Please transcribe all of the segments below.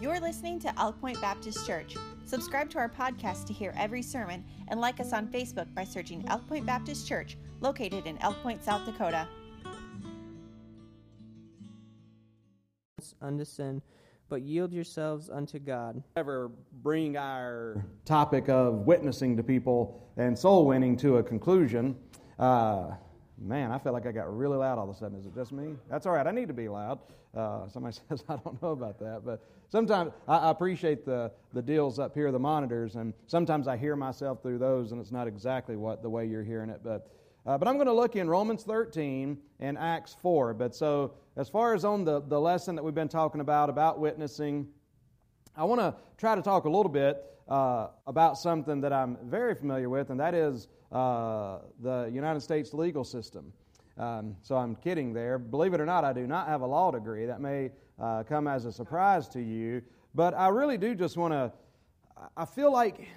You're listening to Elk Point Baptist Church. Subscribe to our podcast to hear every sermon and like us on Facebook by searching Elk Point Baptist Church, located in Elk Point, South Dakota. unto sin, but yield yourselves unto God. ever bring our topic of witnessing to people and soul winning to a conclusion, uh, man, I feel like I got really loud all of a sudden. Is it just me? That's all right. I need to be loud. Uh, somebody says I don't know about that, but sometimes I, I appreciate the the deals up here, the monitors, and sometimes I hear myself through those, and it's not exactly what the way you're hearing it, but. Uh, but I'm going to look in Romans 13 and Acts 4. But so, as far as on the, the lesson that we've been talking about, about witnessing, I want to try to talk a little bit uh, about something that I'm very familiar with, and that is uh, the United States legal system. Um, so I'm kidding there. Believe it or not, I do not have a law degree. That may uh, come as a surprise to you, but I really do just want to. I feel like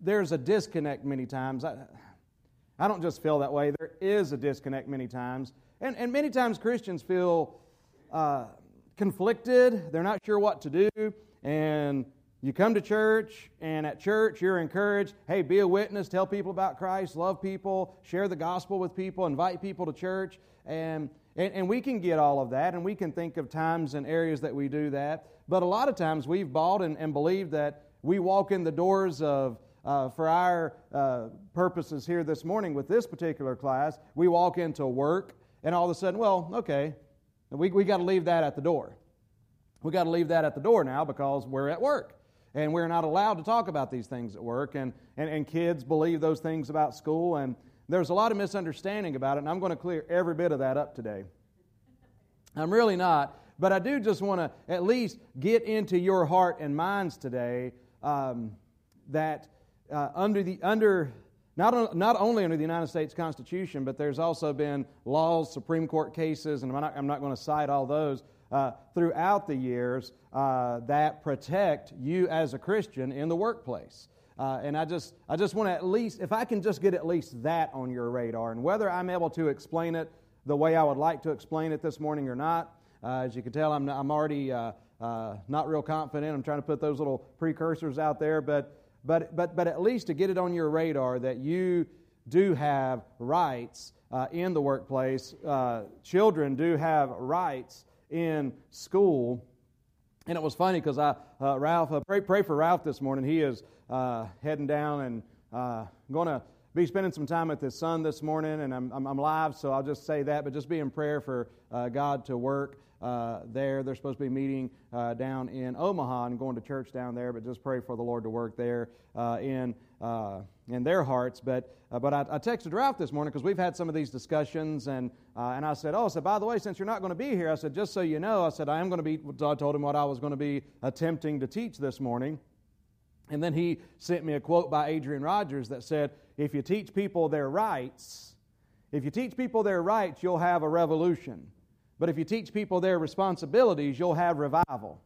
there's a disconnect many times. I, I don't just feel that way. There is a disconnect many times. And, and many times Christians feel uh, conflicted. They're not sure what to do. And you come to church, and at church you're encouraged hey, be a witness, tell people about Christ, love people, share the gospel with people, invite people to church. And, and, and we can get all of that, and we can think of times and areas that we do that. But a lot of times we've bought and, and believed that we walk in the doors of uh, for our uh, purposes here this morning with this particular class, we walk into work and all of a sudden, well, okay, we, we got to leave that at the door. We got to leave that at the door now because we're at work. And we're not allowed to talk about these things at work. And, and, and kids believe those things about school. And there's a lot of misunderstanding about it. And I'm going to clear every bit of that up today. I'm really not. But I do just want to at least get into your heart and minds today um, that uh, under the under not, not only under the United States Constitution, but there's also been laws, Supreme Court cases, and I'm not, I'm not going to cite all those uh, throughout the years uh, that protect you as a Christian in the workplace. Uh, and I just, I just want to at least, if I can just get at least that on your radar, and whether I'm able to explain it the way I would like to explain it this morning or not, uh, as you can tell, I'm, I'm already uh, not real confident. I'm trying to put those little precursors out there, but but, but, but at least to get it on your radar that you do have rights uh, in the workplace. Uh, children do have rights in school. And it was funny because I, uh, Ralph, uh, pray, pray for Ralph this morning. He is uh, heading down and uh, going to be spending some time with his son this morning, and I'm, I'm, I'm, live, so I'll just say that. But just be in prayer for God to work uh, there. They're supposed to be meeting uh, down in Omaha and going to church down there, but just pray for the Lord to work there uh, in, uh, in their hearts. But, uh, but I, I, texted Ralph this morning because we've had some of these discussions, and, and I said, Oh, I said, by the way, since you're not going to be here, I said, just so you know, I said, I am going to be, I told him what I was going to be attempting to teach this morning. And then he sent me a quote by Adrian Rogers that said, If you teach people their rights, if you teach people their rights, you'll have a revolution. But if you teach people their responsibilities, you'll have revival.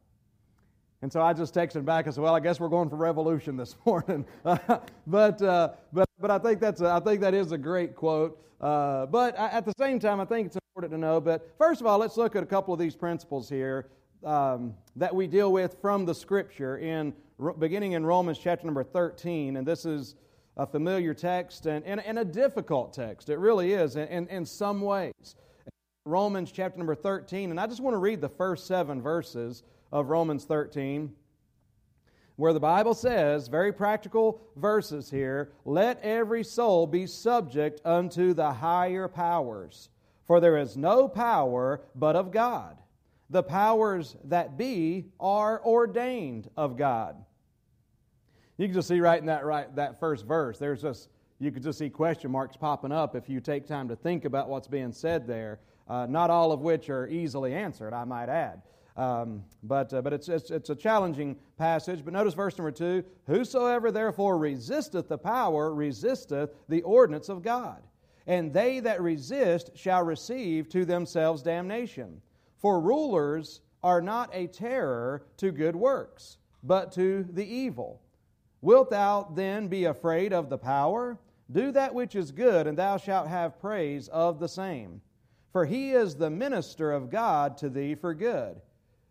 And so I just texted back and said, "Well, I guess we're going for revolution this morning." but uh, but but I think that's a, I think that is a great quote. Uh, but at the same time, I think it's important to know. But first of all, let's look at a couple of these principles here um, that we deal with from the Scripture in beginning in Romans chapter number thirteen, and this is a familiar text and, and, and a difficult text. It really is in, in, in some ways. Romans chapter number 13, and I just want to read the first seven verses of Romans 13, where the Bible says, very practical verses here, let every soul be subject unto the higher powers, for there is no power but of God. The powers that be are ordained of God. You can just see right in that right that first verse. There's just you could just see question marks popping up if you take time to think about what's being said there uh, not all of which are easily answered, I might add. Um, but uh, but it's, it's, it's, a challenging passage. But notice verse number two Whosoever therefore resisteth the power resisteth the ordinance of God. And they that resist shall receive to themselves damnation. For rulers are not a terror to good works, but to the evil. Wilt thou then be afraid of the power? Do that which is good, and thou shalt have praise of the same for he is the minister of God to thee for good.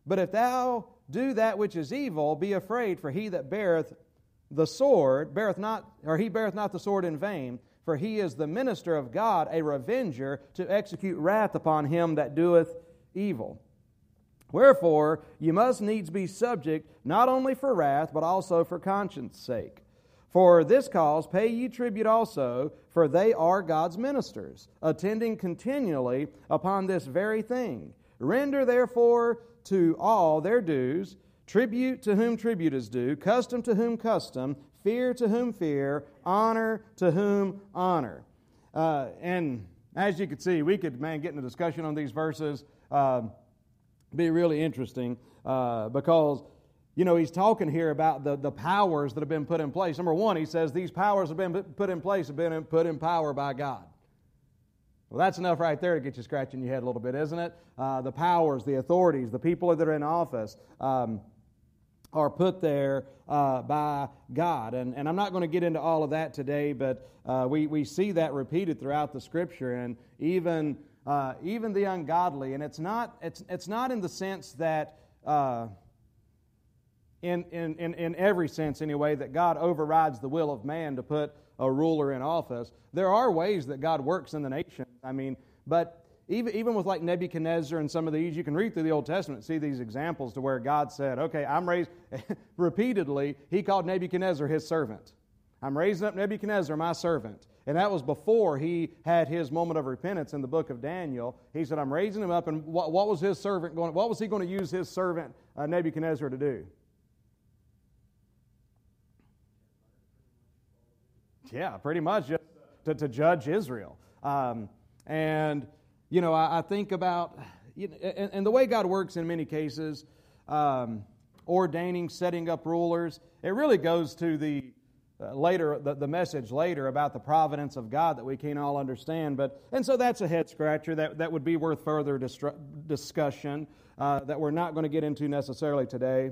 But if thou do that which is evil, be afraid, for he that beareth the sword beareth not, or he beareth not the sword in vain, for he is the minister of God, a revenger to execute wrath upon him that doeth evil. Wherefore, you must needs be subject, not only for wrath, but also for conscience sake. For this cause pay ye tribute also, for they are God's ministers, attending continually upon this very thing. Render therefore to all their dues, tribute to whom tribute is due, custom to whom custom, fear to whom fear, honor to whom honor. Uh, and as you can see, we could, man, get in a discussion on these verses. Uh, be really interesting uh, because, you know, he's talking here about the, the powers that have been put in place. Number one, he says these powers have been put in place, have been put in power by God. Well, that's enough right there to get you scratching your head a little bit, isn't it? Uh, the powers, the authorities, the people that are in office. Um, are put there uh, by God. And, and I'm not going to get into all of that today, but uh, we, we see that repeated throughout the scripture and even, uh, even the ungodly. And it's not, it's, it's not in the sense that, uh, in, in, in, in every sense anyway, that God overrides the will of man to put a ruler in office. There are ways that God works in the nation. I mean, but even, even with like Nebuchadnezzar and some of these, you can read through the Old Testament, see these examples to where God said, okay, I'm raised, repeatedly, he called Nebuchadnezzar his servant. I'm raising up Nebuchadnezzar, my servant. And that was before he had his moment of repentance in the book of Daniel. He said, I'm raising him up. And what, what was his servant going, what was he going to use his servant uh, Nebuchadnezzar to do? Yeah, pretty much just to, to judge Israel. Um, and you know, I, I think about, you know, and, and, the way God works in many cases, um, ordaining, setting up rulers, it really goes to the uh, later the, the message later about the providence of God that we can't all understand. But and so that's a head scratcher that, that would be worth further distru- discussion uh, that we're not going to get into necessarily today.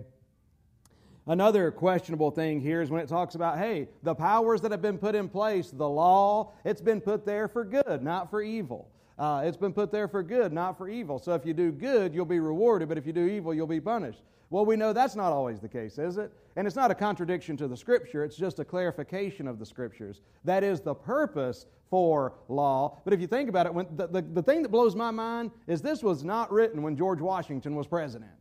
Another questionable thing here is when it talks about, hey, the powers that have been put in place, the law, it's been put there for good, not for evil. Uh, it's been put there for good, not for evil. So if you do good, you'll be rewarded, but if you do evil, you'll be punished. Well, we know that's not always the case, is it? And it's not a contradiction to the Scripture, it's just a clarification of the Scriptures. That is the purpose for law. But if you think about it, when, the, the, the thing that blows my mind is this was not written when George Washington was president.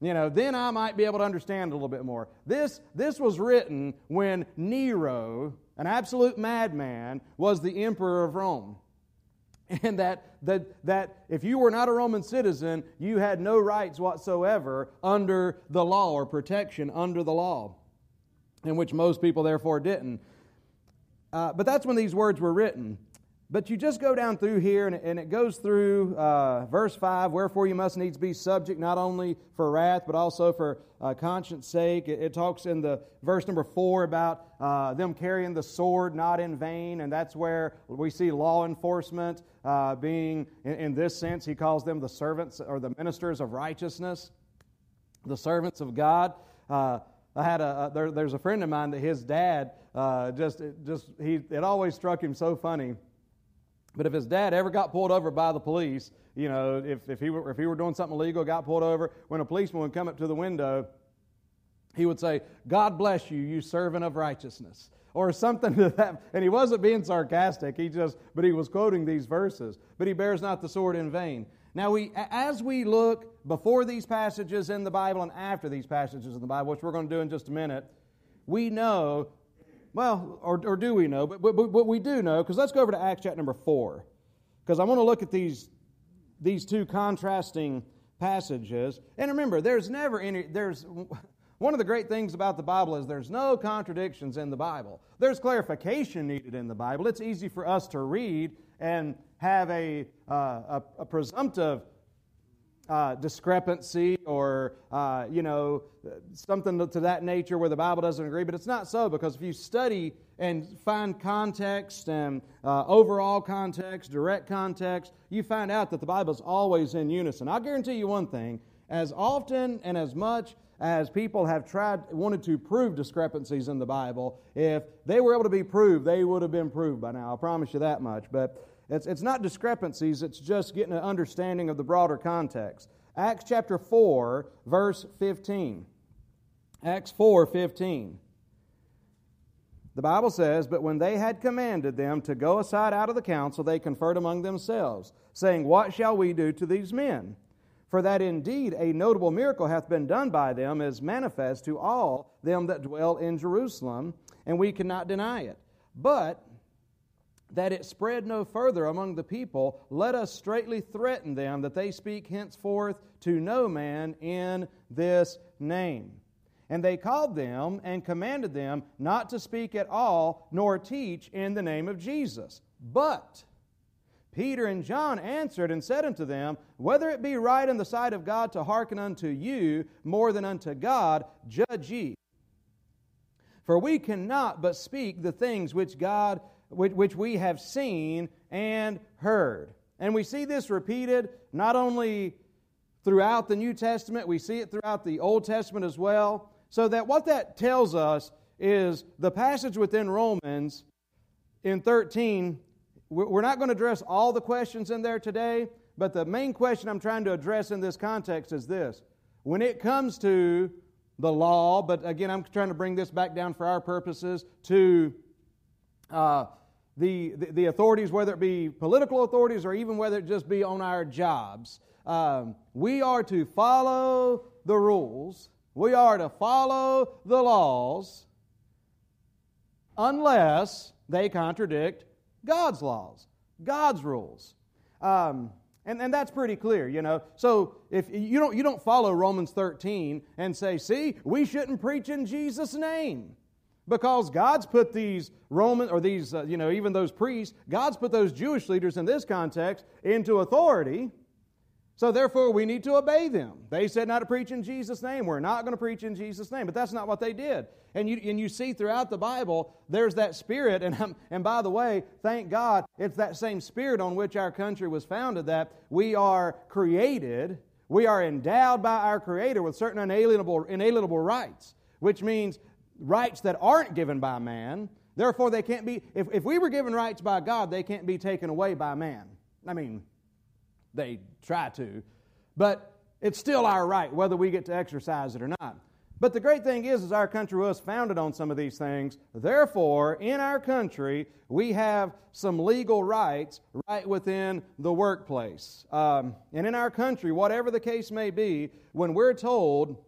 You know, then I might be able to understand a little bit more. This, this was written when Nero, an absolute madman, was the emperor of Rome. and that, that, that if you were not a Roman citizen, you had no rights whatsoever under the law or protection under the law, in which most people therefore didn't. Uh, but that's when these words were written. But you just go down through here, and it, and it goes through uh, verse 5 Wherefore you must needs be subject not only for wrath, but also for uh, conscience sake. It, it, talks in the verse number 4 about uh, them carrying the sword not in vain, and that's where we see law enforcement uh, being, in, in, this sense, he calls them the servants or the ministers of righteousness, the servants of God. Uh, I had a, there, there's a friend of mine that his dad uh, just, just he, it always struck him so funny but if his dad ever got pulled over by the police, you know, if, if, he were, if he were doing something illegal, got pulled over, when a policeman would come up to the window, he would say, God bless you, you servant of righteousness. Or something to that. And he wasn't being sarcastic, he just, but he was quoting these verses. But he bears not the sword in vain. Now, we, as we look before these passages in the Bible and after these passages in the Bible, which we're going to do in just a minute, we know well, or, or do we know? But, but, but we do know, because let's go over to Acts chapter number 4. Because I want to look at these, these two contrasting passages. And remember, there's never any, there's, one of the great things about the Bible is there's no contradictions in the Bible. There's clarification needed in the Bible. It's easy for us to read and have a, uh, a, a presumptive uh, discrepancy or, uh, you know, something to that nature where the Bible doesn't agree. But it's not so because if you study and find context and uh, overall context, direct context, you find out that the Bible is always in unison. I'll guarantee you one thing as often and as much as people have tried, wanted to prove discrepancies in the Bible, if they were able to be proved, they would have been proved by now. I promise you that much. But it's, it's not discrepancies, it's just getting an understanding of the broader context. Acts chapter 4, verse 15. Acts 4 15. The Bible says, But when they had commanded them to go aside out of the council, they conferred among themselves, saying, What shall we do to these men? For that indeed a notable miracle hath been done by them is manifest to all them that dwell in Jerusalem, and we cannot deny it. But that it spread no further among the people, let us straightly threaten them that they speak henceforth to no man in this name. And they called them and commanded them not to speak at all, nor teach in the name of Jesus. But Peter and John answered and said unto them, Whether it be right in the sight of God to hearken unto you more than unto God, judge ye. For we cannot but speak the things which God which, which we have seen and heard. And we see this repeated not only throughout the New Testament, we see it throughout the Old Testament as well. So that what that tells us is the passage within Romans in 13, we're not going to address all the questions in there today, but the main question I'm trying to address in this context is this. When it comes to the law, but again, I'm trying to bring this back down for our purposes to uh, the, the, the, authorities, whether it be political authorities or even whether it just be on our jobs. Um, we are to follow the rules, we are to follow the laws unless they contradict God's laws, God's rules. Um, and, and that's pretty clear, you know. So if you don't, you don't follow Romans 13 and say, see, we shouldn't preach in Jesus' name because God's put these Roman, or these, uh, you know, even those priests, God's put those Jewish leaders in this context into authority. So therefore, we need to obey them. They said not to preach in Jesus' name. We're not going to preach in Jesus' name. But that's not what they did. And you, and you see throughout the Bible, there's that spirit. And, and by the way, thank God, it's that same spirit on which our country was founded that we are created, we are endowed by our Creator with certain unalienable, inalienable rights, which means rights that aren't given by man. Therefore, they can't be, if, if we were given rights by God, they can't be taken away by man. I mean, they try to, but it's still our right whether we get to exercise it or not. But the great thing is, is our country was founded on some of these things. Therefore, in our country, we have some legal rights right within the workplace. Um, and in our country, whatever the case may be, when we're told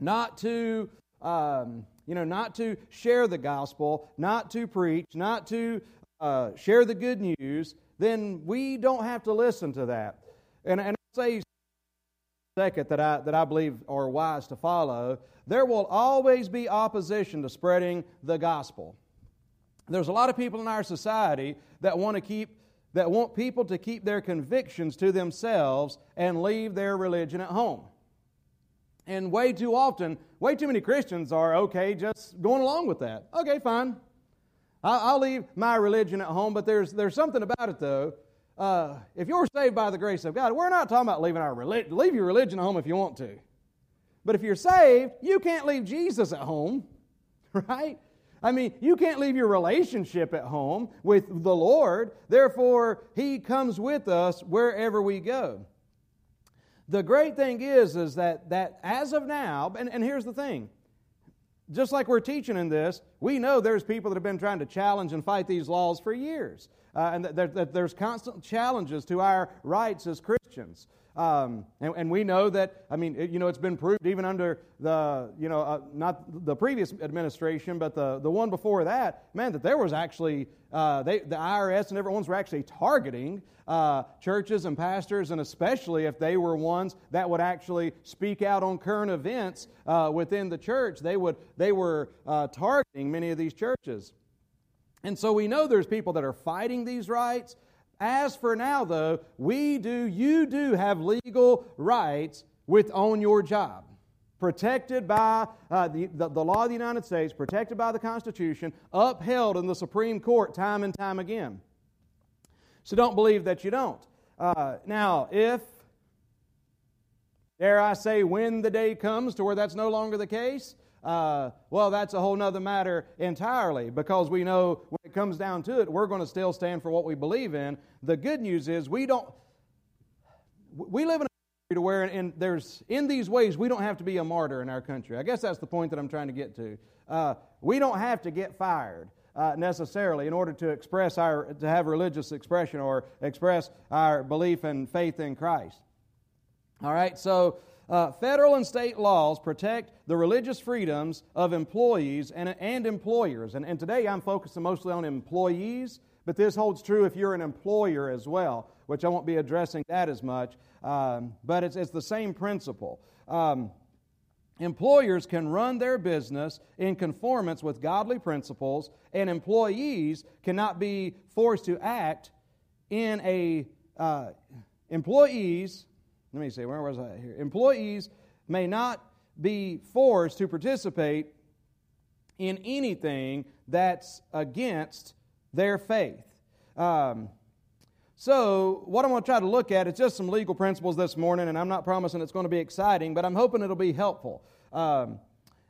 not to um, you know, not to share the gospel, not to preach, not to uh, share the good news, then we don't have to listen to that. And, and I'll say second that I, that I believe are wise to follow, there will always be opposition to spreading the gospel. There's a lot of people in our society that want to keep that want people to keep their convictions to themselves and leave their religion at home. And way too often, way too many Christians are okay just going along with that. Okay, fine. I'll leave my religion at home, but there's, there's something about it, though. Uh, if you're saved by the grace of God, we're not talking about leaving our religion. Leave your religion at home if you want to. But if you're saved, you can't leave Jesus at home, right? I mean, you can't leave your relationship at home with the Lord. Therefore, He comes with us wherever we go. The great thing is, is that, that as of now, and, and here's the thing, just like we're teaching in this, we know there's people that have been trying to challenge and fight these laws for years. Uh, and that, that, there's constant challenges to our rights as Christians. Um, and, and, we know that, I mean, it, you know, it's been proved even under the, you know, uh, not the previous administration, but the, the one before that, man, that there was actually, uh, they, the IRS and everyone's were actually targeting uh, churches and pastors, and especially if they were ones that would actually speak out on current events uh, within the church, they, would, they were uh, targeting many of these churches. And so we know there's people that are fighting these rights. As for now, though, we do, you do have legal rights with on your job. Protected by uh, the, the, the law of the United States, protected by the Constitution, upheld in the Supreme Court time and time again. So don't believe that you don't. Uh, now, if, dare I say, when the day comes to where that's no longer the case, uh, well, that's a whole other matter entirely because we know when it comes down to it, we're going to still stand for what we believe in. The good news is we don't, we live in a country to where in, there's in these ways we don't have to be a martyr in our country. I guess that's the point that I'm trying to get to. Uh, we don't have to get fired. Uh, necessarily in order to express our to have religious expression or express our belief and faith in Christ. All right, so uh, federal and state laws protect the religious freedoms of employees and, and employers. And, and today I'm focusing mostly on employees, but this holds true if you're an employer as well, which I won't be addressing that as much. Um, but it's, it's the same principle. Um, employers can run their business in conformance with godly principles, and employees cannot be forced to act in a. Uh, employees, let me see, where was I here? Employees may not be forced to participate in anything that's against their faith. Um, so, what I'm going to try to look at is just some legal principles this morning, and I'm not promising it's going to be exciting, but I'm hoping it'll be helpful. Um,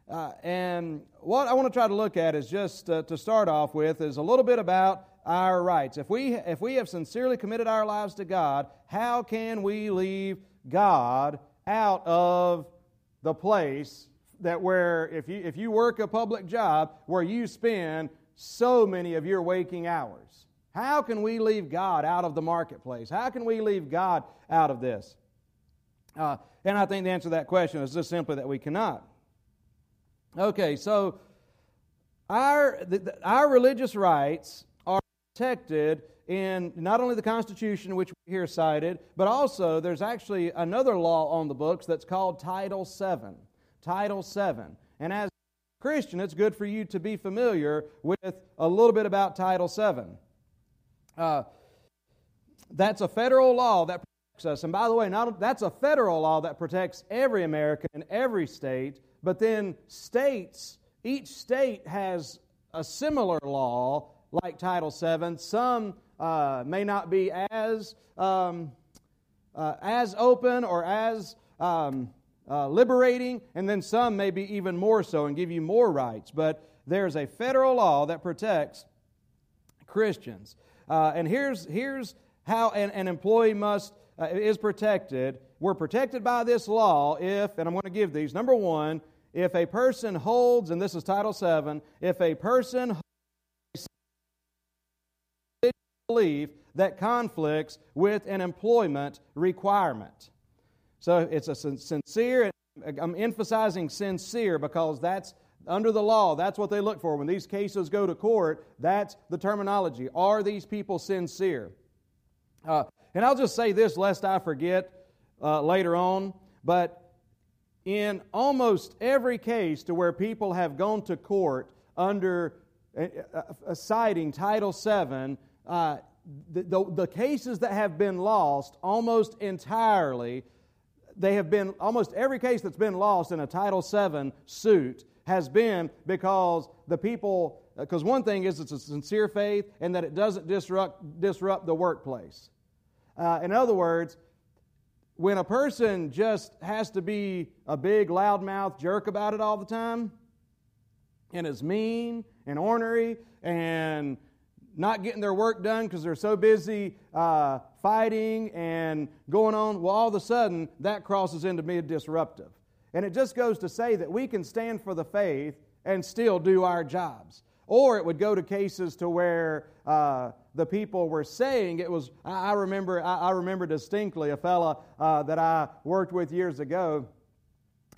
uh, and what I want to try to look at is just uh, to start off with is a little bit about our rights. If we, if we have sincerely committed our lives to God, how can we leave God out of the place that where if you, if you work a public job where you spend so many of your waking hours? How can we leave God out of the marketplace? How can we leave God out of this? Uh, and I think the answer to that question is just simply that we cannot. Okay, so our, the, our religious rights are protected in not only the Constitution, which we here cited, but also there's actually another law on the books that's called Title VII. Title VII. And as a Christian, it's good for you to be familiar with a little bit about Title VII. Uh, that's a federal law that protects us. And by the way, not, that's a federal law that protects every American in every state, but then states, each state has a similar law like Title VII. Some uh, may not be as, um, uh, as open or as um, uh, liberating, and then some may be even more so and give you more rights. But there's a federal law that protects Christians. Uh, and here's, here's how an, an employee must uh, is protected. We're protected by this law if, and I'm going to give these. Number one, if a person holds, and this is Title VII, if a person belief that conflicts with an employment requirement. So it's a sincere, I'm emphasizing sincere because that's under the law, that's what they look for. When these cases go to court, that's the terminology. Are these people sincere? Uh, and I'll just say this lest I forget uh, later on, but in almost every case to where people have gone to court under uh, uh citing Title VII, uh, the, the, the cases that have been lost almost entirely, they have been, almost every case that's been lost in a Title VII suit has been because the people, because one thing is it's a sincere faith and that it doesn't disrupt, disrupt the workplace. Uh, in other words, when a person just has to be a big loudmouth jerk about it all the time and is mean and ornery and not getting their work done because they're so busy uh, fighting and going on, well, all of a sudden that crosses into being disruptive. And it just goes to say that we can stand for the faith and still do our jobs. Or it would go to cases to where uh, the people were saying it was. I, remember. I, I, remember distinctly a fella uh, that I worked with years ago,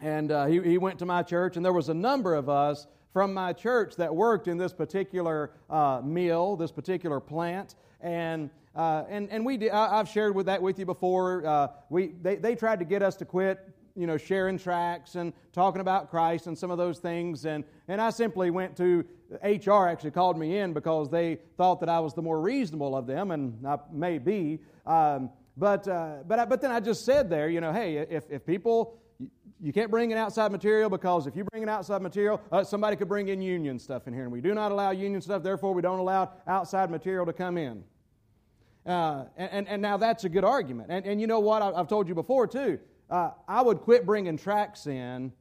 and uh, he, he went to my church, and there was a number of us from my church that worked in this particular uh, mill, this particular plant, and uh, and and we did, I, have shared with that with you before. Uh, we they, they tried to get us to quit you know, sharing tracts and talking about Christ and some of those things. And, and I simply went to HR, actually called me in because they thought that I was the more reasonable of them, and I may be. Um, but, uh, but, I, but then I just said there, you know, hey, if, if people, you can't bring in outside material because if you bring in outside material, uh, somebody could bring in union stuff in here. And we do not allow union stuff, therefore, we don't allow outside material to come in. Uh, and, and now that's a good argument. And, and you know what? I've told you before, too uh, I would quit bringing tracts in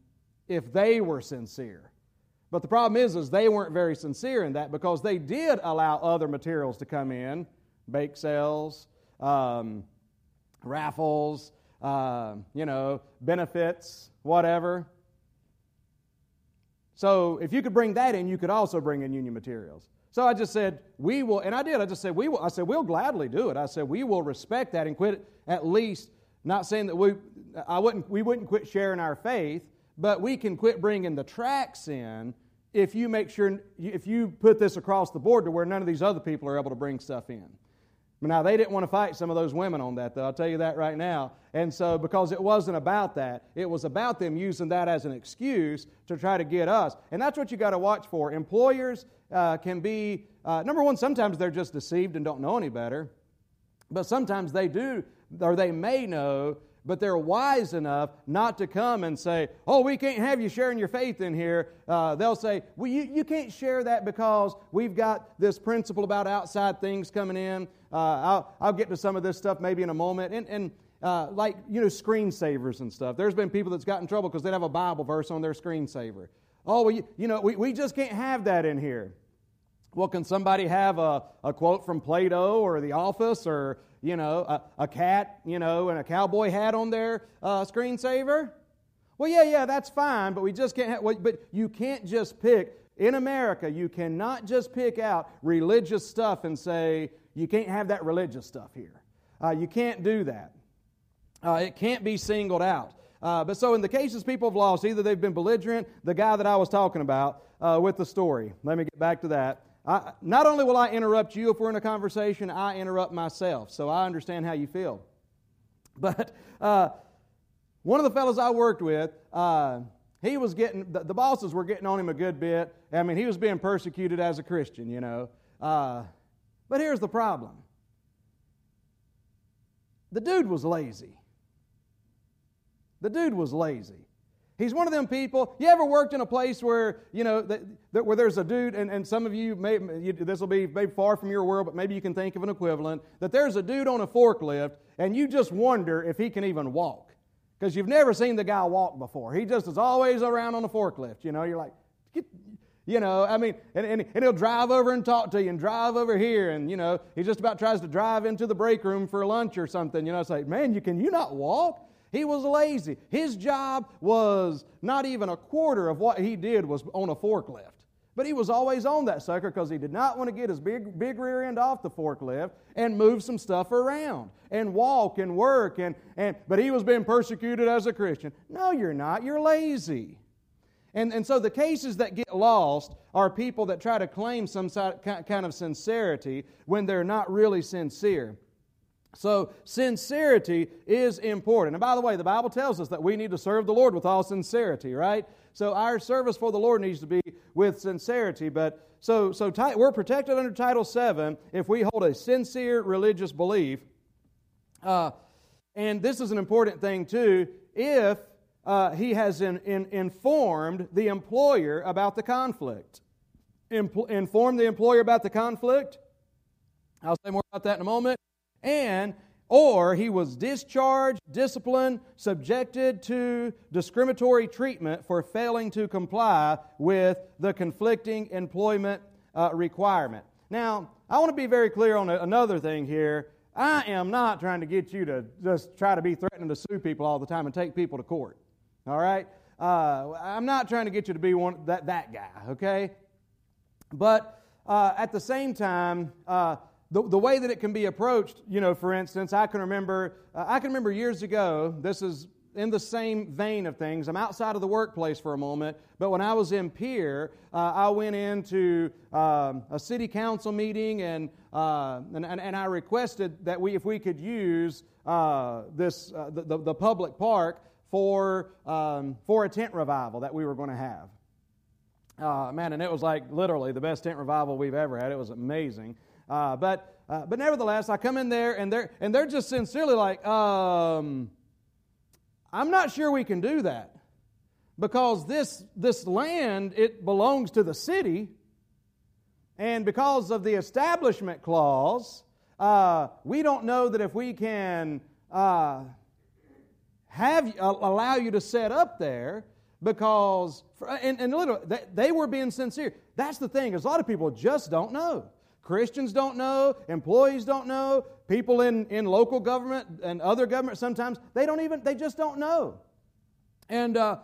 if they were sincere. But the problem is, is they weren't very sincere in that because they did allow other materials to come in, bake sales, um, raffles, uh, you know, benefits, whatever. So if you could bring that in, you could also bring in union materials. So I just said, we will, and I did. I just said, we will. I said, we'll gladly do it. I said, we will respect that and quit at least, not saying that we, I wouldn't, we wouldn't quit sharing our faith, but we can quit bringing the tracks in if you make sure, if you put this across the board to where none of these other people are able to bring stuff in. Now, they didn't want to fight some of those women on that, though, I'll tell you that right now. And so, because it wasn't about that, it was about them using that as an excuse to try to get us. And that's what you got to watch for. Employers uh, can be, uh, number one, sometimes they're just deceived and don't know any better. But sometimes they do, or they may know, but they're wise enough not to come and say, Oh, we can't have you sharing your faith in here. Uh, they'll say, Well, you, you can't share that because we've got this principle about outside things coming in. Uh, I'll, I'll get to some of this stuff maybe in a moment. And, and uh, like, you know, screensavers and stuff. There's been people that's got in trouble because they'd have a Bible verse on their screensaver. Oh, well, you, you know, we, we just can't have that in here. Well, can somebody have a, a quote from Plato or The Office or, you know, a, a cat, you know, and a cowboy hat on their uh, screensaver? Well, yeah, yeah, that's fine, but we just can't have, but you can't just pick, in America, you cannot just pick out religious stuff and say, you can't have that religious stuff here. Uh, you can't do that. Uh, it can't be singled out. Uh, but so in the cases people have lost, either they've been belligerent, the guy that I was talking about uh, with the story. Let me get back to that. I, not only will I interrupt you if we're in a conversation, I interrupt myself. So I understand how you feel. But uh, one of the fellows I worked with, uh, he was getting, the, the, bosses were getting on him a good bit. I mean, he was being persecuted as a Christian, you know. Uh, but here's the problem the dude was lazy. The dude was lazy. He's one of them people. You ever worked in a place where you know that, that where there's a dude, and, and some of you may this will be maybe far from your world, but maybe you can think of an equivalent. That there's a dude on a forklift, and you just wonder if he can even walk because you've never seen the guy walk before. He just is always around on a forklift. You know, you're like, get, you know, I mean, and, and, and, he'll drive over and talk to you and drive over here, and you know, he just about tries to drive into the break room for lunch or something. You know, it's like, man, you can you not walk? He was lazy. His job was not even a quarter of what he did was on a forklift. But he was always on that sucker because he did not want to get his big, big rear end off the forklift and move some stuff around and walk and work. And, and, but he was being persecuted as a Christian. No, you're not. You're lazy. And, and so the cases that get lost are people that try to claim some kind of sincerity when they're not really sincere. So, sincerity is important. And by the way, the Bible tells us that we need to serve the Lord with all sincerity, right? So, our service for the Lord needs to be with sincerity. But so, so we're protected under Title VII if we hold a sincere religious belief. Uh, and this is an important thing, too. If uh, he has in, in, informed the employer about the conflict, Impl- inform the employer about the conflict. I'll say more about that in a moment and or he was discharged, disciplined, subjected to discriminatory treatment for failing to comply with the conflicting employment uh, requirement. Now, I want to be very clear on a, another thing here. I am not trying to get you to just try to be threatening to sue people all the time and take people to court. All right? Uh, I'm not trying to get you to be one that, that guy, okay? But uh, at the same time, uh, the, the way that it can be approached, you know, for instance, I can remember, uh, I can remember years ago, this is in the same vein of things. I'm outside of the workplace for a moment, but when I was in Pierre, uh, I went into um, a city council meeting and, uh, and, and, and, I requested that we, if we could use uh, this, uh, the, the, the, public park for, um, for a tent revival that we were going to have. Uh, man, and it was like literally the best tent revival we've ever had. It was amazing. Uh, but, uh, but nevertheless, I come in there and they're, and they're just sincerely like, um, I'm not sure we can do that because this, this land, it belongs to the city. And because of the establishment clause, uh, we don't know that if we can uh, have uh, allow you to set up there because and, and literally they, they, were being sincere that's the thing is a lot of people just don't know Christians don't know, employees don't know, people in, in local government and other government sometimes, they don't even, they just don't know. And uh,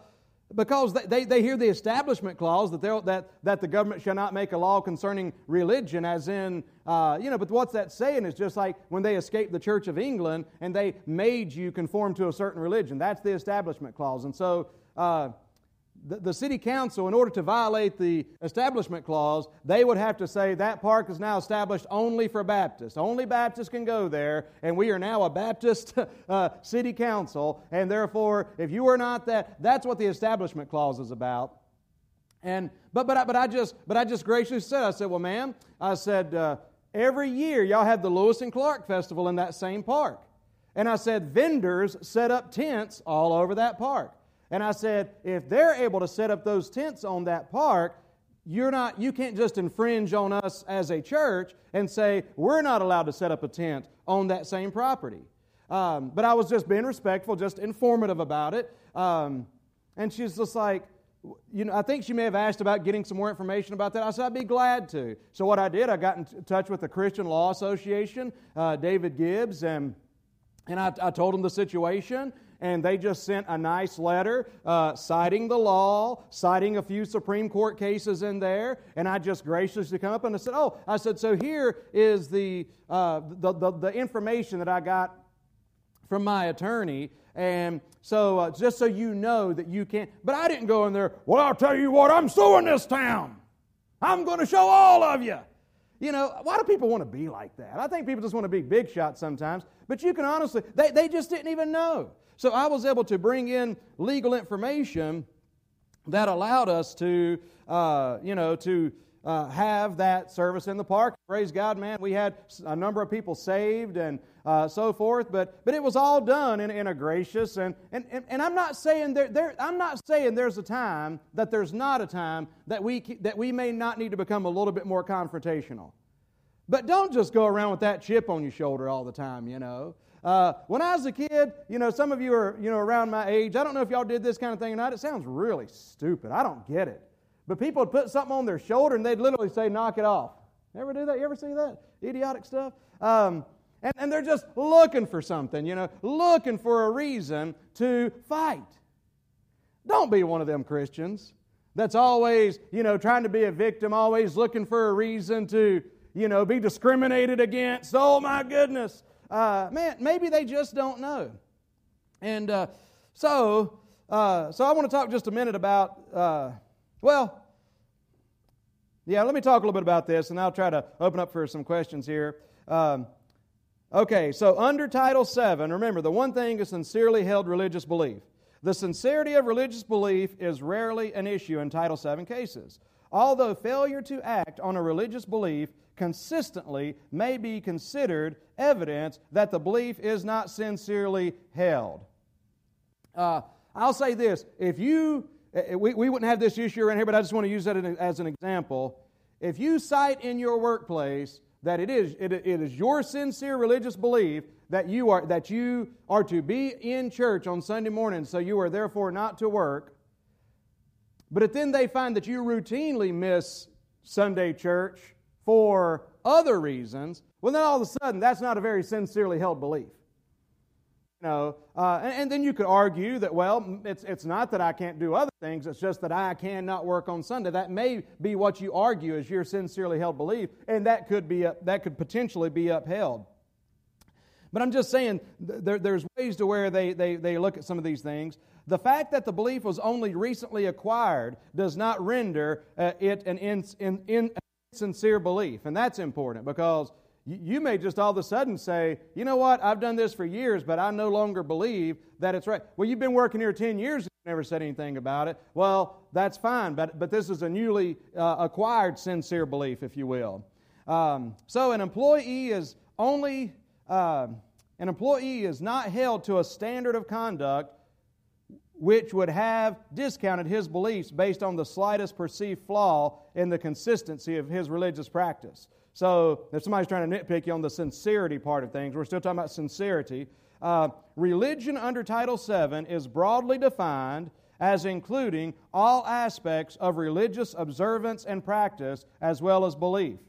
because they, they hear the establishment clause that, that, that the government shall not make a law concerning religion, as in, uh, you know, but what's that saying is just like when they escaped the Church of England and they made you conform to a certain religion. That's the establishment clause. And so, uh, the, the city council, in order to violate the establishment clause, they would have to say that park is now established only for Baptists. Only Baptists can go there, and we are now a Baptist uh, city council, and therefore, if you are not that, that's what the establishment clause is about. And but but I, but I just but I just graciously said I said well ma'am I said uh, every year y'all have the Lewis and Clark festival in that same park and I said vendors set up tents all over that park and I said, if they're able to set up those tents on that park, you're not, you can't just infringe on us as a church and say, we're not allowed to set up a tent on that same property. Um, but I was just being respectful, just informative about it. Um, and she's just like, you know, I think she may have asked about getting some more information about that. I said, I'd be glad to. So what I did, I got in touch with the Christian Law Association, uh, David Gibbs, and, and I, I told him the situation and they just sent a nice letter uh, citing the law, citing a few Supreme Court cases in there, and I just graciously come up and I said, "Oh, I said so. Here is the uh, the, the, the information that I got from my attorney." And so, uh, just so you know that you can't, but I didn't go in there, well, I'll tell you what, I'm suing this town. I'm going to show all of you. You know, why do people want to be like that? I think people just want to be big shots sometimes, but you can honestly, they, they just didn't even know. So I was able to bring in legal information that allowed us to, uh, you know, to uh, have that service in the park. Praise God, man. We had a number of people saved and uh, so forth, but but it was all done in, in a gracious and, and, and, and I'm not saying there, there I'm not saying there's a time that there's not a time that we that we may not need to become a little bit more confrontational. But don't just go around with that chip on your shoulder all the time, you know. Uh, when I was a kid, you know, some of you are, you know, around my age. I don't know if y'all did this kind of thing or not. It sounds really stupid. I don't get it. But people would put something on their shoulder and they'd literally say, knock it off. Ever do that? You ever see that? Idiotic stuff? Um, and, and they're just looking for something, you know, looking for a reason to fight. Don't be one of them Christians that's always, you know, trying to be a victim, always looking for a reason to, you know, be discriminated against. Oh, my goodness uh, man, maybe they just don't know. And uh, so, uh, so I want to talk just a minute about, uh, well, yeah, let me talk a little bit about this, and I'll try to open up for some questions here. Um, okay, so under Title 7, remember, the one thing is sincerely held religious belief. The sincerity of religious belief is rarely an issue in Title 7 cases. Although failure to act on a religious belief consistently may be considered evidence that the belief is not sincerely held. Uh, I'll say this if you, eh, eh, we, we wouldn't have this issue around here, but I just want to use that as an example. If you cite in your workplace that it is, it, it is your sincere religious belief that you, are, that you are to be in church on Sunday morning, so you are therefore not to work, but then they find that you routinely miss Sunday church for other reasons, well, then all of a sudden, that's not a very sincerely held belief. You know, uh, and, and, then you could argue that, well, it's, it's not that I can't do other things, it's just that I cannot work on Sunday. That may be what you argue as your sincerely held belief, and that could, be, that could potentially be upheld. But I'm just saying, there, there's ways to where they, they, they look at some of these things. The fact that the belief was only recently acquired does not render uh, it an in, in, in, sincere belief. And that's important because you may just all of a sudden say, you know what, I've done this for years, but I no longer believe that it's right. Well, you've been working here 10 years and never said anything about it. Well, that's fine, but, but this is a newly uh, acquired sincere belief, if you will. Um, so an employee is only, uh, an employee is not held to a standard of conduct which would have discounted his beliefs based on the slightest perceived flaw in the consistency of his religious practice. So, if somebody's trying to nitpick you on the sincerity part of things, we're still talking about sincerity. Uh, religion under Title VII is broadly defined as including all aspects of religious observance and practice as well as belief.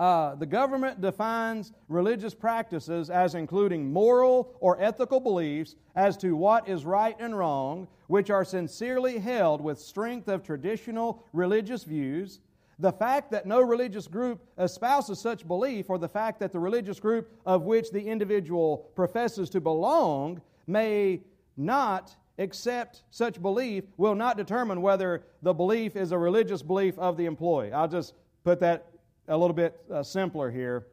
Uh, the government defines religious practices as including moral or ethical beliefs as to what is right and wrong, which are sincerely held with strength of traditional religious views. The fact that no religious group espouses such belief, or the fact that the religious group of which the individual professes to belong may not accept such belief, will not determine whether the belief is a religious belief of the employee. I'll just put that a little bit uh, simpler here.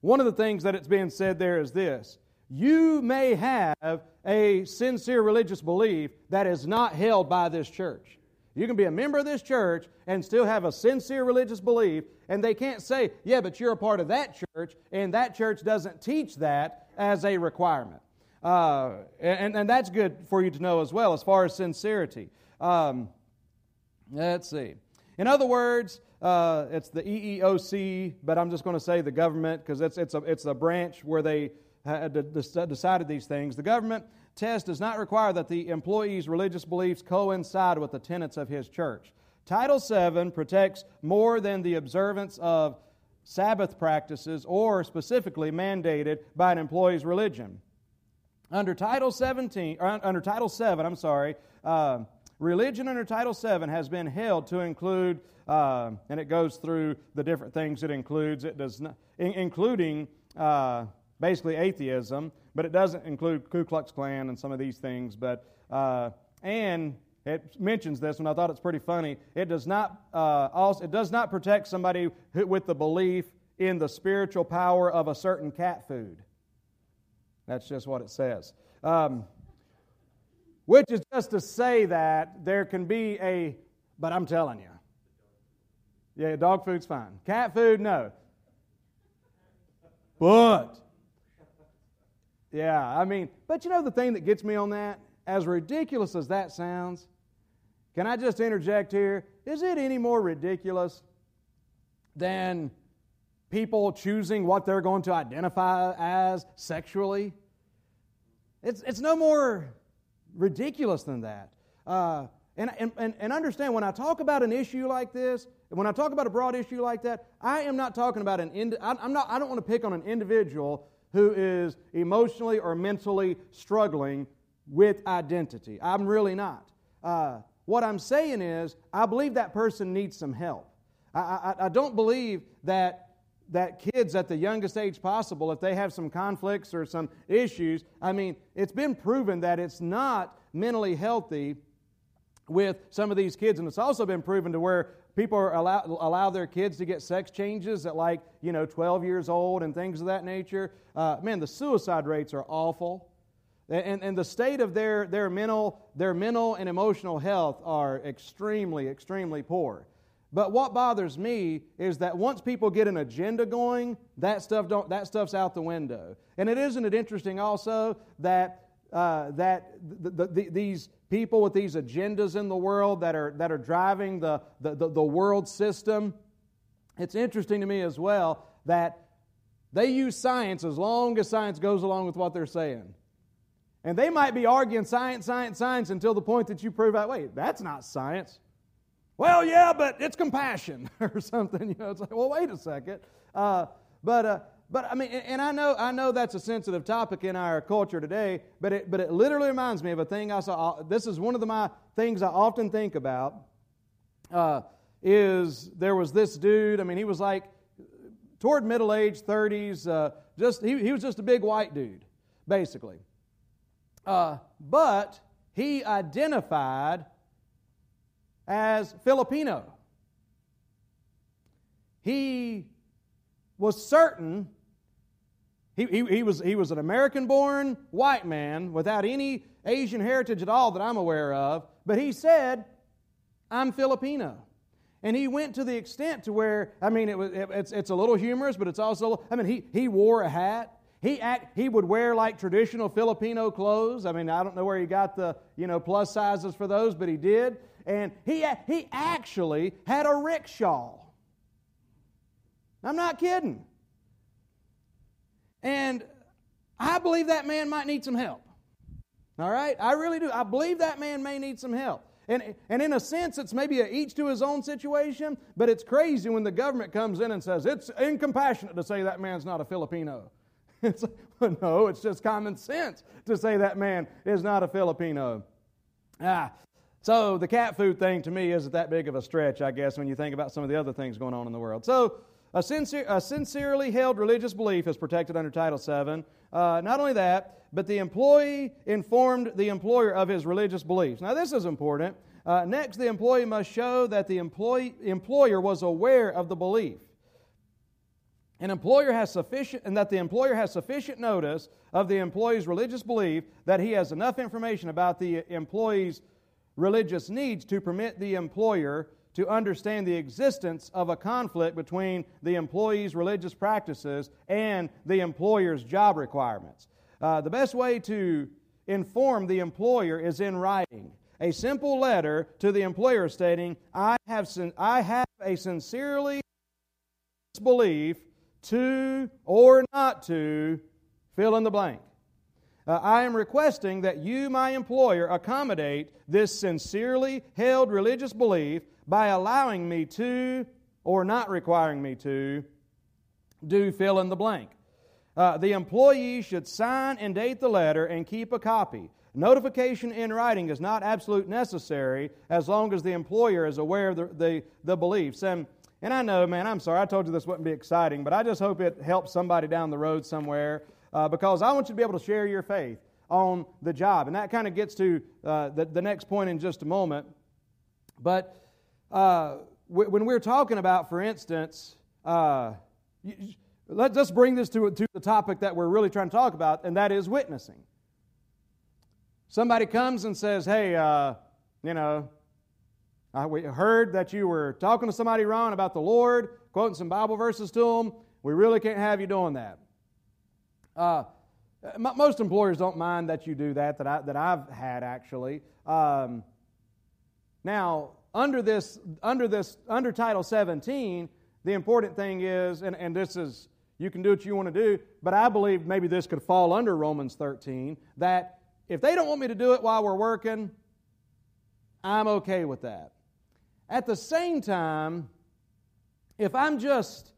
One of the things that it's being said there is this you may have a sincere religious belief that is not held by this church. You can be a member of this church and still have a sincere religious belief, and they can't say, yeah, but you're a part of that church, and that church doesn't teach that as a requirement. Uh, and, and that's good for you to know as well, as far as sincerity. Um, let's see. In other words, uh, it's the EEOC, but I'm just going to say the government because it's, it's, a, it's a branch where they decided these things. The government test does not require that the employee's religious beliefs coincide with the tenets of his church. Title VII protects more than the observance of Sabbath practices or specifically mandated by an employee's religion. Under Title 17, under Title 7, I'm sorry, uh, religion under Title VII has been held to include, uh, and it goes through the different things it includes. It does not, in, including uh, basically atheism, but it doesn't include Ku Klux Klan and some of these things. But uh, and it mentions this, and I thought it's pretty funny. It does not uh, also it does not protect somebody who, with the belief in the spiritual power of a certain cat food. That's just what it says. Um, which is just to say that there can be a, but I'm telling you. Yeah, dog food's fine. Cat food, no. But, yeah, I mean, but you know the thing that gets me on that? As ridiculous as that sounds, can I just interject here? Is it any more ridiculous than people choosing what they're going to identify as sexually? It's, it's no more ridiculous than that. Uh, and, and, and understand when I talk about an issue like this, when I talk about a broad issue like that, I am not talking about an. Ind- I'm not. I don't want to pick on an individual who is emotionally or mentally struggling with identity. I'm really not. Uh, what I'm saying is, I believe that person needs some help. I, I, I don't believe that that kids at the youngest age possible, if they have some conflicts or some issues, I mean, it's been proven that it's not mentally healthy with some of these kids. And it's also been proven to where people allow, allow their kids to get sex changes at like, you know, 12 years old and things of that nature. Uh, man, the suicide rates are awful. And, and the state of their, their, mental, their mental and emotional health are extremely, extremely poor. But what bothers me is that once people get an agenda going, that stuff don't that stuff's out the window. And it isn't it interesting also that uh, that the, the, the, these people with these agendas in the world that are that are driving the, the, the world system. It's interesting to me as well that they use science as long as science goes along with what they're saying. And they might be arguing science, science, science until the point that you prove out, wait, that's not science. Well, yeah, but it's compassion or something. You know, it's like, well, wait a second. Uh, but uh, but I mean, and I know I know that's a sensitive topic in our culture today. But it but it literally reminds me of a thing I saw. Uh, this is one of the, my things I often think about. Uh, is there was this dude? I mean, he was like toward middle age, thirties. Uh, just he, he was just a big white dude, basically. Uh, but he identified as Filipino. He was certain, he, he, he, was, he was an American born white man without any Asian heritage at all that I'm aware of, but he said, I'm Filipino. And he went to the extent to where, I mean, it was, it, it's, it's a little humorous, but it's also, I mean, he, he wore a hat. He, act, he would wear like traditional Filipino clothes. I mean, I don't know where he got the, you know, plus sizes for those, but he did and he, he actually had a rickshaw. I'm not kidding. And I believe that man might need some help. All right? I really do. I believe that man may need some help. And, and in a sense, it's maybe each to his own situation, but it's crazy when the government comes in and says, it's incompassionate to say that man's not a Filipino. It's, no, it's just common sense to say that man is not a Filipino. Ah, so the cat food thing to me isn't that big of a stretch, I guess, when you think about some of the other things going on in the world. So a, sincere, a sincerely held religious belief is protected under Title VII. Uh, not only that, but the employee informed the employer of his religious beliefs. Now, this is important. Uh, next, the employee must show that the employee, employer was aware of the belief. An employer has sufficient, and that the employer has sufficient notice of the employee's religious belief that he has enough information about the employee's religious needs to permit the employer to understand the existence of a conflict between the employee's religious practices and the employer's job requirements. Uh, the best way to inform the employer is in writing. A simple letter to the employer stating, I have, sin- I have a sincerely belief to or not to fill in the blank. Uh, I am requesting that you, my employer, accommodate this sincerely held religious belief by allowing me to or not requiring me to do fill in the blank. Uh, the employee should sign and date the letter and keep a copy. Notification in writing is not absolute necessary as long as the employer is aware of the, the, the beliefs. And, and I know, man, I'm sorry, I told you this wouldn't be exciting, but I just hope it helps somebody down the road somewhere uh, because I want you to be able to share your faith on the job. And that kind of gets to uh, the, the next point in just a moment. But uh, w- when we're talking about, for instance, uh, let's just bring this to, to the topic that we're really trying to talk about, and that is witnessing. Somebody comes and says, Hey, uh, you know, I we heard that you were talking to somebody wrong about the Lord, quoting some Bible verses to them. We really can't have you doing that. Uh, most employers don't mind that you do that, that, I, that I've had actually. Um, now, under this, under this, under Title 17, the important thing is, and, and this is, you can do what you want to do, but I believe maybe this could fall under Romans 13, that if they don't want me to do it while we're working, I'm okay with that. At the same time, if I'm just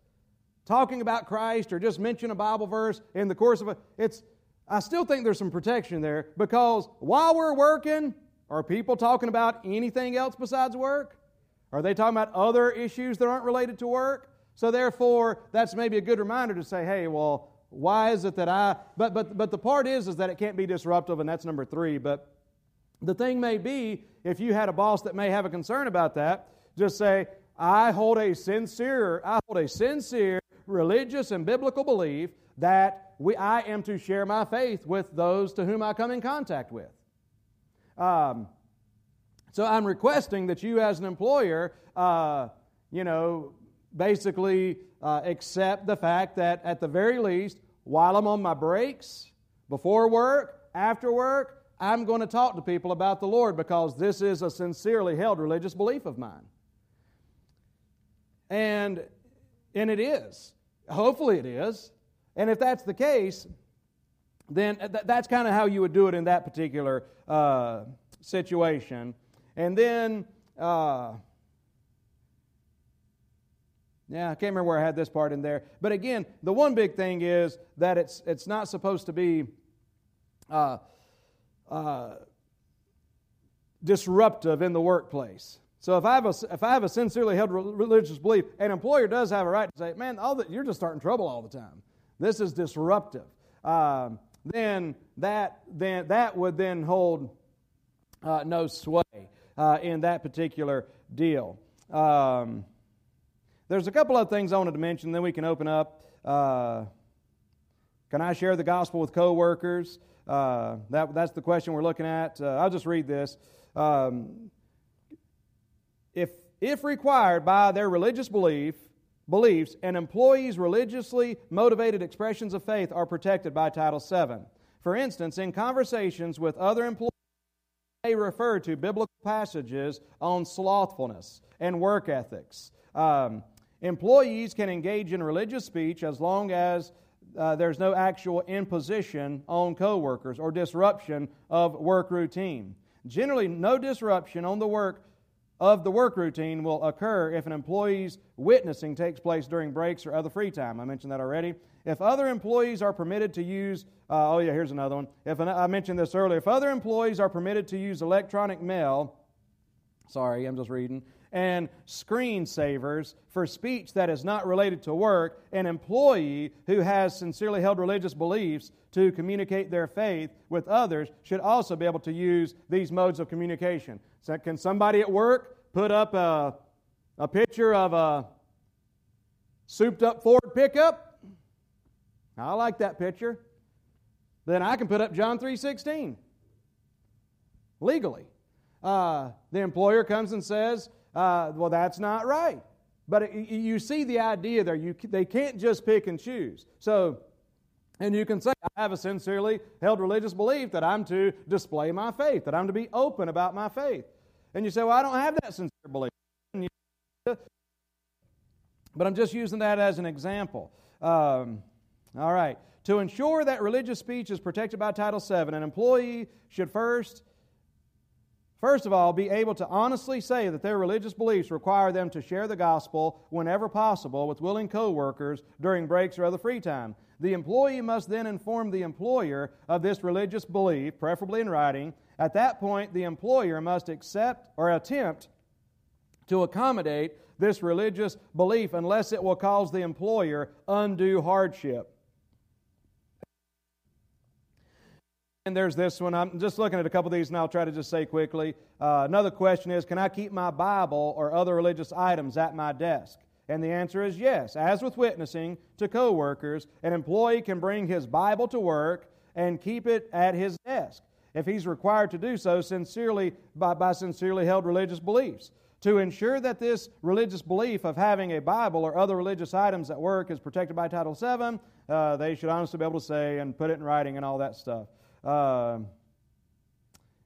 talking about Christ or just mention a Bible verse in the course of a, it's, I still think there's some protection there because while we're working, are people talking about anything else besides work? Are they talking about other issues that aren't related to work? So therefore, that's maybe a good reminder to say, hey, well, why is it that I but but but the part is is that it can't be disruptive, and that's number three. But the thing may be, if you had a boss that may have a concern about that, just say, I hold a sincere, I hold a sincere religious and biblical belief that we, I am to share my faith with those to whom I come in contact with. Um, so I'm requesting that you, as an employer, uh, you know, basically uh, accept the fact that at the very least, while I'm on my breaks, before work, after work, I'm going to talk to people about the Lord because this is a sincerely held religious belief of mine. And, and it is. Hopefully it is. And if that's the case, then th- that's kind of how you would do it in that particular uh, situation. And then, uh, yeah, I can't remember where I had this part in there. But again, the one big thing is that it's, it's not supposed to be uh, uh disruptive in the workplace. So if I have a, if I have a sincerely held religious belief, an employer does have a right to say, man, all that, you're just starting trouble all the time. This is disruptive. Um, then that then that would then hold uh, no sway uh, in that particular deal. Um, there's a couple of things I wanted to mention. Then we can open up. Uh, can I share the gospel with coworkers? Uh, that, that's the question we're looking at. Uh, I'll just read this. Um, if if required by their religious belief, beliefs, and employees' religiously motivated expressions of faith are protected by Title VII. For instance, in conversations with other employees, they refer to biblical passages on slothfulness and work ethics. Um, employees can engage in religious speech as long as uh, there's no actual imposition on coworkers or disruption of work routine. Generally, no disruption on the work of the work routine will occur if an employee's witnessing takes place during breaks or other free time. I mentioned that already. If other employees are permitted to use, uh, oh yeah, here's another one. If an, I mentioned this earlier, if other employees are permitted to use electronic mail, sorry, I'm just reading, and screensavers for speech that is not related to work, an employee who has sincerely held religious beliefs to communicate their faith with others should also be able to use these modes of communication. So can somebody at work put up a, a picture of a souped up Ford pickup? I like that picture. Then I can put up John 3:16 legally. Uh, the employer comes and says, uh, "Well, that's not right." But it, you see the idea there. You, they can't just pick and choose. So, and you can say, "I have a sincerely held religious belief that I'm to display my faith, that I'm to be open about my faith." And you say, "Well, I don't have that sincere belief." But I'm just using that as an example. Um, all right. To ensure that religious speech is protected by Title VII, an employee should first, first of all, be able to honestly say that their religious beliefs require them to share the gospel whenever possible with willing co-workers during breaks or other free time. The employee must then inform the employer of this religious belief, preferably in writing. At that point, the employer must accept or attempt to accommodate this religious belief unless it will cause the employer undue hardship. And there's this one. I'm just looking at a couple of these and I'll try to just say quickly. Uh, another question is Can I keep my Bible or other religious items at my desk? And the answer is yes. As with witnessing to coworkers, an employee can bring his Bible to work and keep it at his desk if he's required to do so sincerely by, by sincerely held religious beliefs. To ensure that this religious belief of having a Bible or other religious items at work is protected by Title VII, uh, they should honestly be able to say and put it in writing and all that stuff. Uh,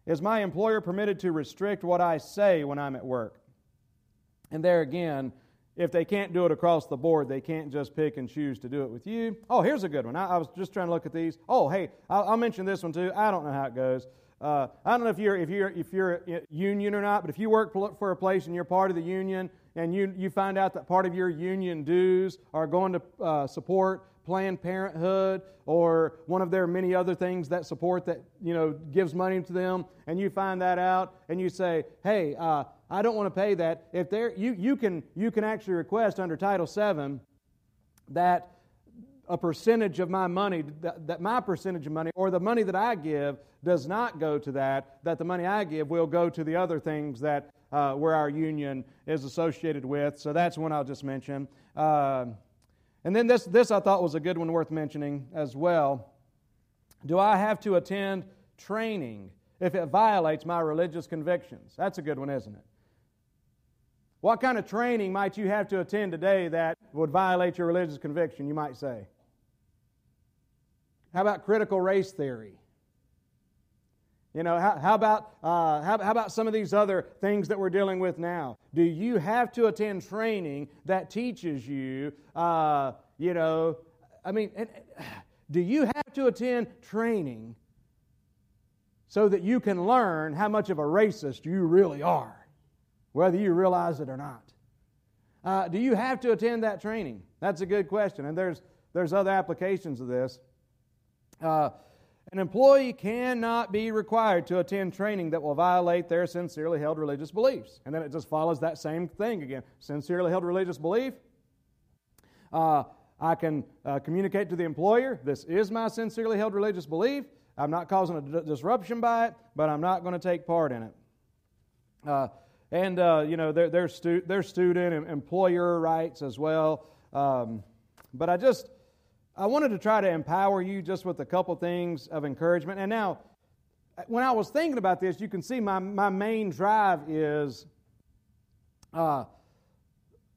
is my employer permitted to restrict what I say when I'm at work? And there again, if they can't do it across the board, they can't just pick and choose to do it with you. Oh, here's a good one. I, I was just trying to look at these. Oh, hey, I'll, I'll, mention this one too. I don't know how it goes. Uh, I don't know if you're if you're if you're a union or not, but if you work for a place and you're part of the union, and you you find out that part of your union dues are going to uh, support Planned Parenthood or one of their many other things that support that you know gives money to them, and you find that out, and you say, "Hey, uh, I don't want to pay that." If there, you you can you can actually request under Title VII that a percentage of my money, that, that my percentage of money, or the money that I give, does not go to that. That the money I give will go to the other things that uh, where our union is associated with. So that's one I'll just mention. Uh, and then this, this I thought was a good one worth mentioning as well. Do I have to attend training if it violates my religious convictions? That's a good one, isn't it? What kind of training might you have to attend today that would violate your religious conviction, you might say? How about critical race theory? You know, how, how about, uh, how, how, about some of these other things that we're dealing with now? Do you have to attend training that teaches you, uh, you know, I mean, do you have to attend training so that you can learn how much of a racist you really are, whether you realize it or not? Uh, do you have to attend that training? That's a good question, and there's, there's other applications of this. Uh, an employee cannot be required to attend training that will violate their sincerely held religious beliefs. And then it just follows that same thing again. Sincerely held religious belief. Uh, I can uh, communicate to the employer this is my sincerely held religious belief. I'm not causing a d- disruption by it, but I'm not going to take part in it. Uh, and, uh, you know, there's stu- student and employer rights as well. Um, but I just, I wanted to try to empower you just with a couple things of encouragement. And now, when I was thinking about this, you can see my, my main drive is uh,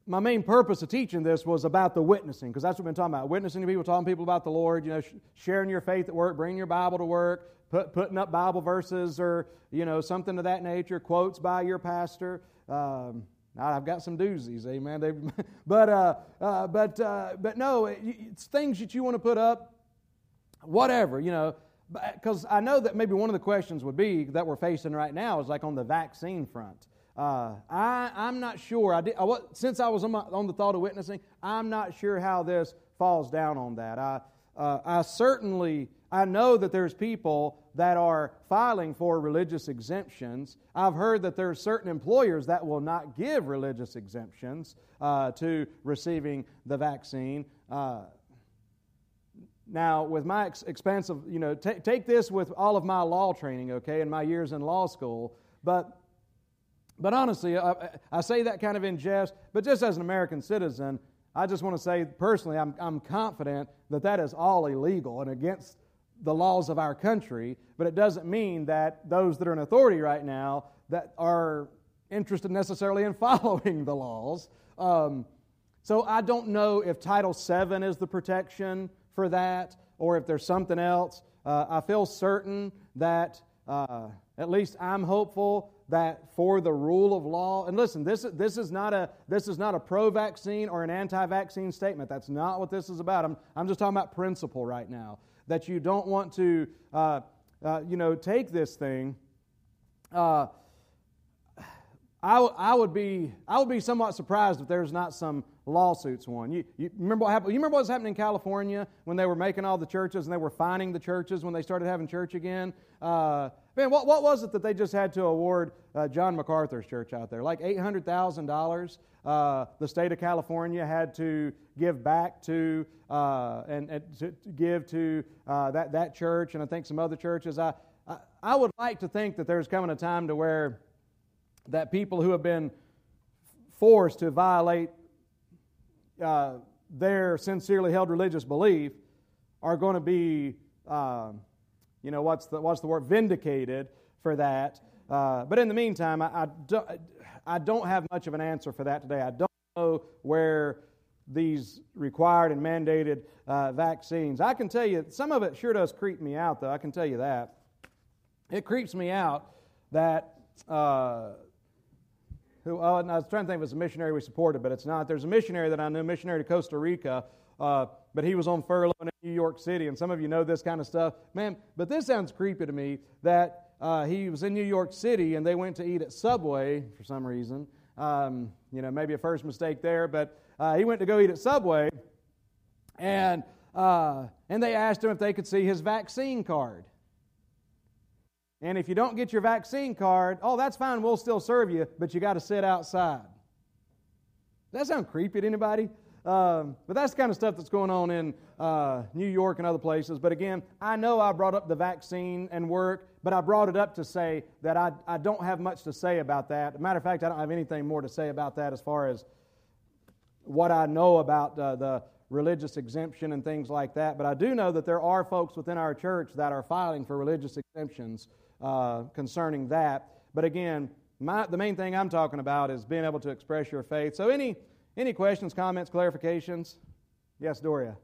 my main purpose of teaching this was about the witnessing, because that's what we've been talking about. Witnessing to people, talking to people about the Lord, you know, sh- sharing your faith at work, bringing your Bible to work, put, putting up Bible verses or, you know, something of that nature, quotes by your pastor. Um, I've got some doozies, amen. They, but, uh, uh, but, uh, but no, it's things that you want to put up, whatever, you know. because I know that maybe one of the questions would be that we're facing right now is like on the vaccine front. Uh, I, I'm not sure. I did, I, since I was on, my, on, the thought of witnessing, I'm not sure how this falls down on that. I, uh, I certainly I know that there's people that are filing for religious exemptions. I've heard that there are certain employers that will not give religious exemptions uh, to receiving the vaccine. Uh, now, with my ex- expansive, you know, t- take this with all of my law training, okay, and my years in law school, but but honestly, I, I, say that kind of in jest, but just as an American citizen, I just want to say personally, I'm, I'm confident that that is all illegal and against the laws of our country, but it doesn't mean that those that are in authority right now that are interested necessarily in following the laws. Um, so I don't know if Title VII is the protection for that or if there's something else. Uh, I feel certain that, uh, at least I'm hopeful, that for the rule of law, and listen, this, this, is, not a, this is not a pro vaccine or an anti vaccine statement. That's not what this is about. I'm, I'm just talking about principle right now. That you don't want to, uh, uh, you know, take this thing. Uh, I, w- I, would be, I would be somewhat surprised if there's not some lawsuits won. You, you, remember what happened? You remember what was happening in California when they were making all the churches and they were fining the churches when they started having church again? Uh, man, what, what was it that they just had to award uh, John MacArthur's church out there? Like $800,000 uh, the state of California had to give back to uh, and, and to, give to uh, that, that church and I think some other churches. I, I, I would like to think that there's coming a time to where that people who have been forced to violate uh, their sincerely held religious belief are going to be, uh, you know, what's the, what's the word, vindicated for that. Uh, but in the meantime, I, I, do, I don't have much of an answer for that today. I don't know where these required and mandated uh, vaccines. I can tell you, some of it sure does creep me out, though. I can tell you that. It creeps me out that uh, who, oh, I was trying to think if it's a missionary we supported, but it's not. There's a missionary that I knew, missionary to Costa Rica, uh, but he was on furlough New York City, and some of you know this kind of stuff. Man, but this sounds creepy to me that uh, he was in New York City and they went to eat at Subway for some reason. Um, you know, maybe a first mistake there, but uh, he went to go eat at Subway, and, uh, and they asked him if they could see his vaccine card. And if you don't get your vaccine card, oh, that's fine, we'll still serve you, but you got to sit outside. Does that sound creepy to anybody? Um, but that's the kind of stuff that's going on in uh, New York and other places. But again, I know I brought up the vaccine and work, but I brought it up to say that I, I don't have much to say about that. matter of fact, I don't have anything more to say about that as far as what I know about uh, the religious exemption and things like that. But I do know that there are folks within our church that are filing for religious exemptions uh, concerning that. But again, my, the main thing I'm talking about is being able to express your faith. So, any, any questions, comments, clarifications? Yes, Doria.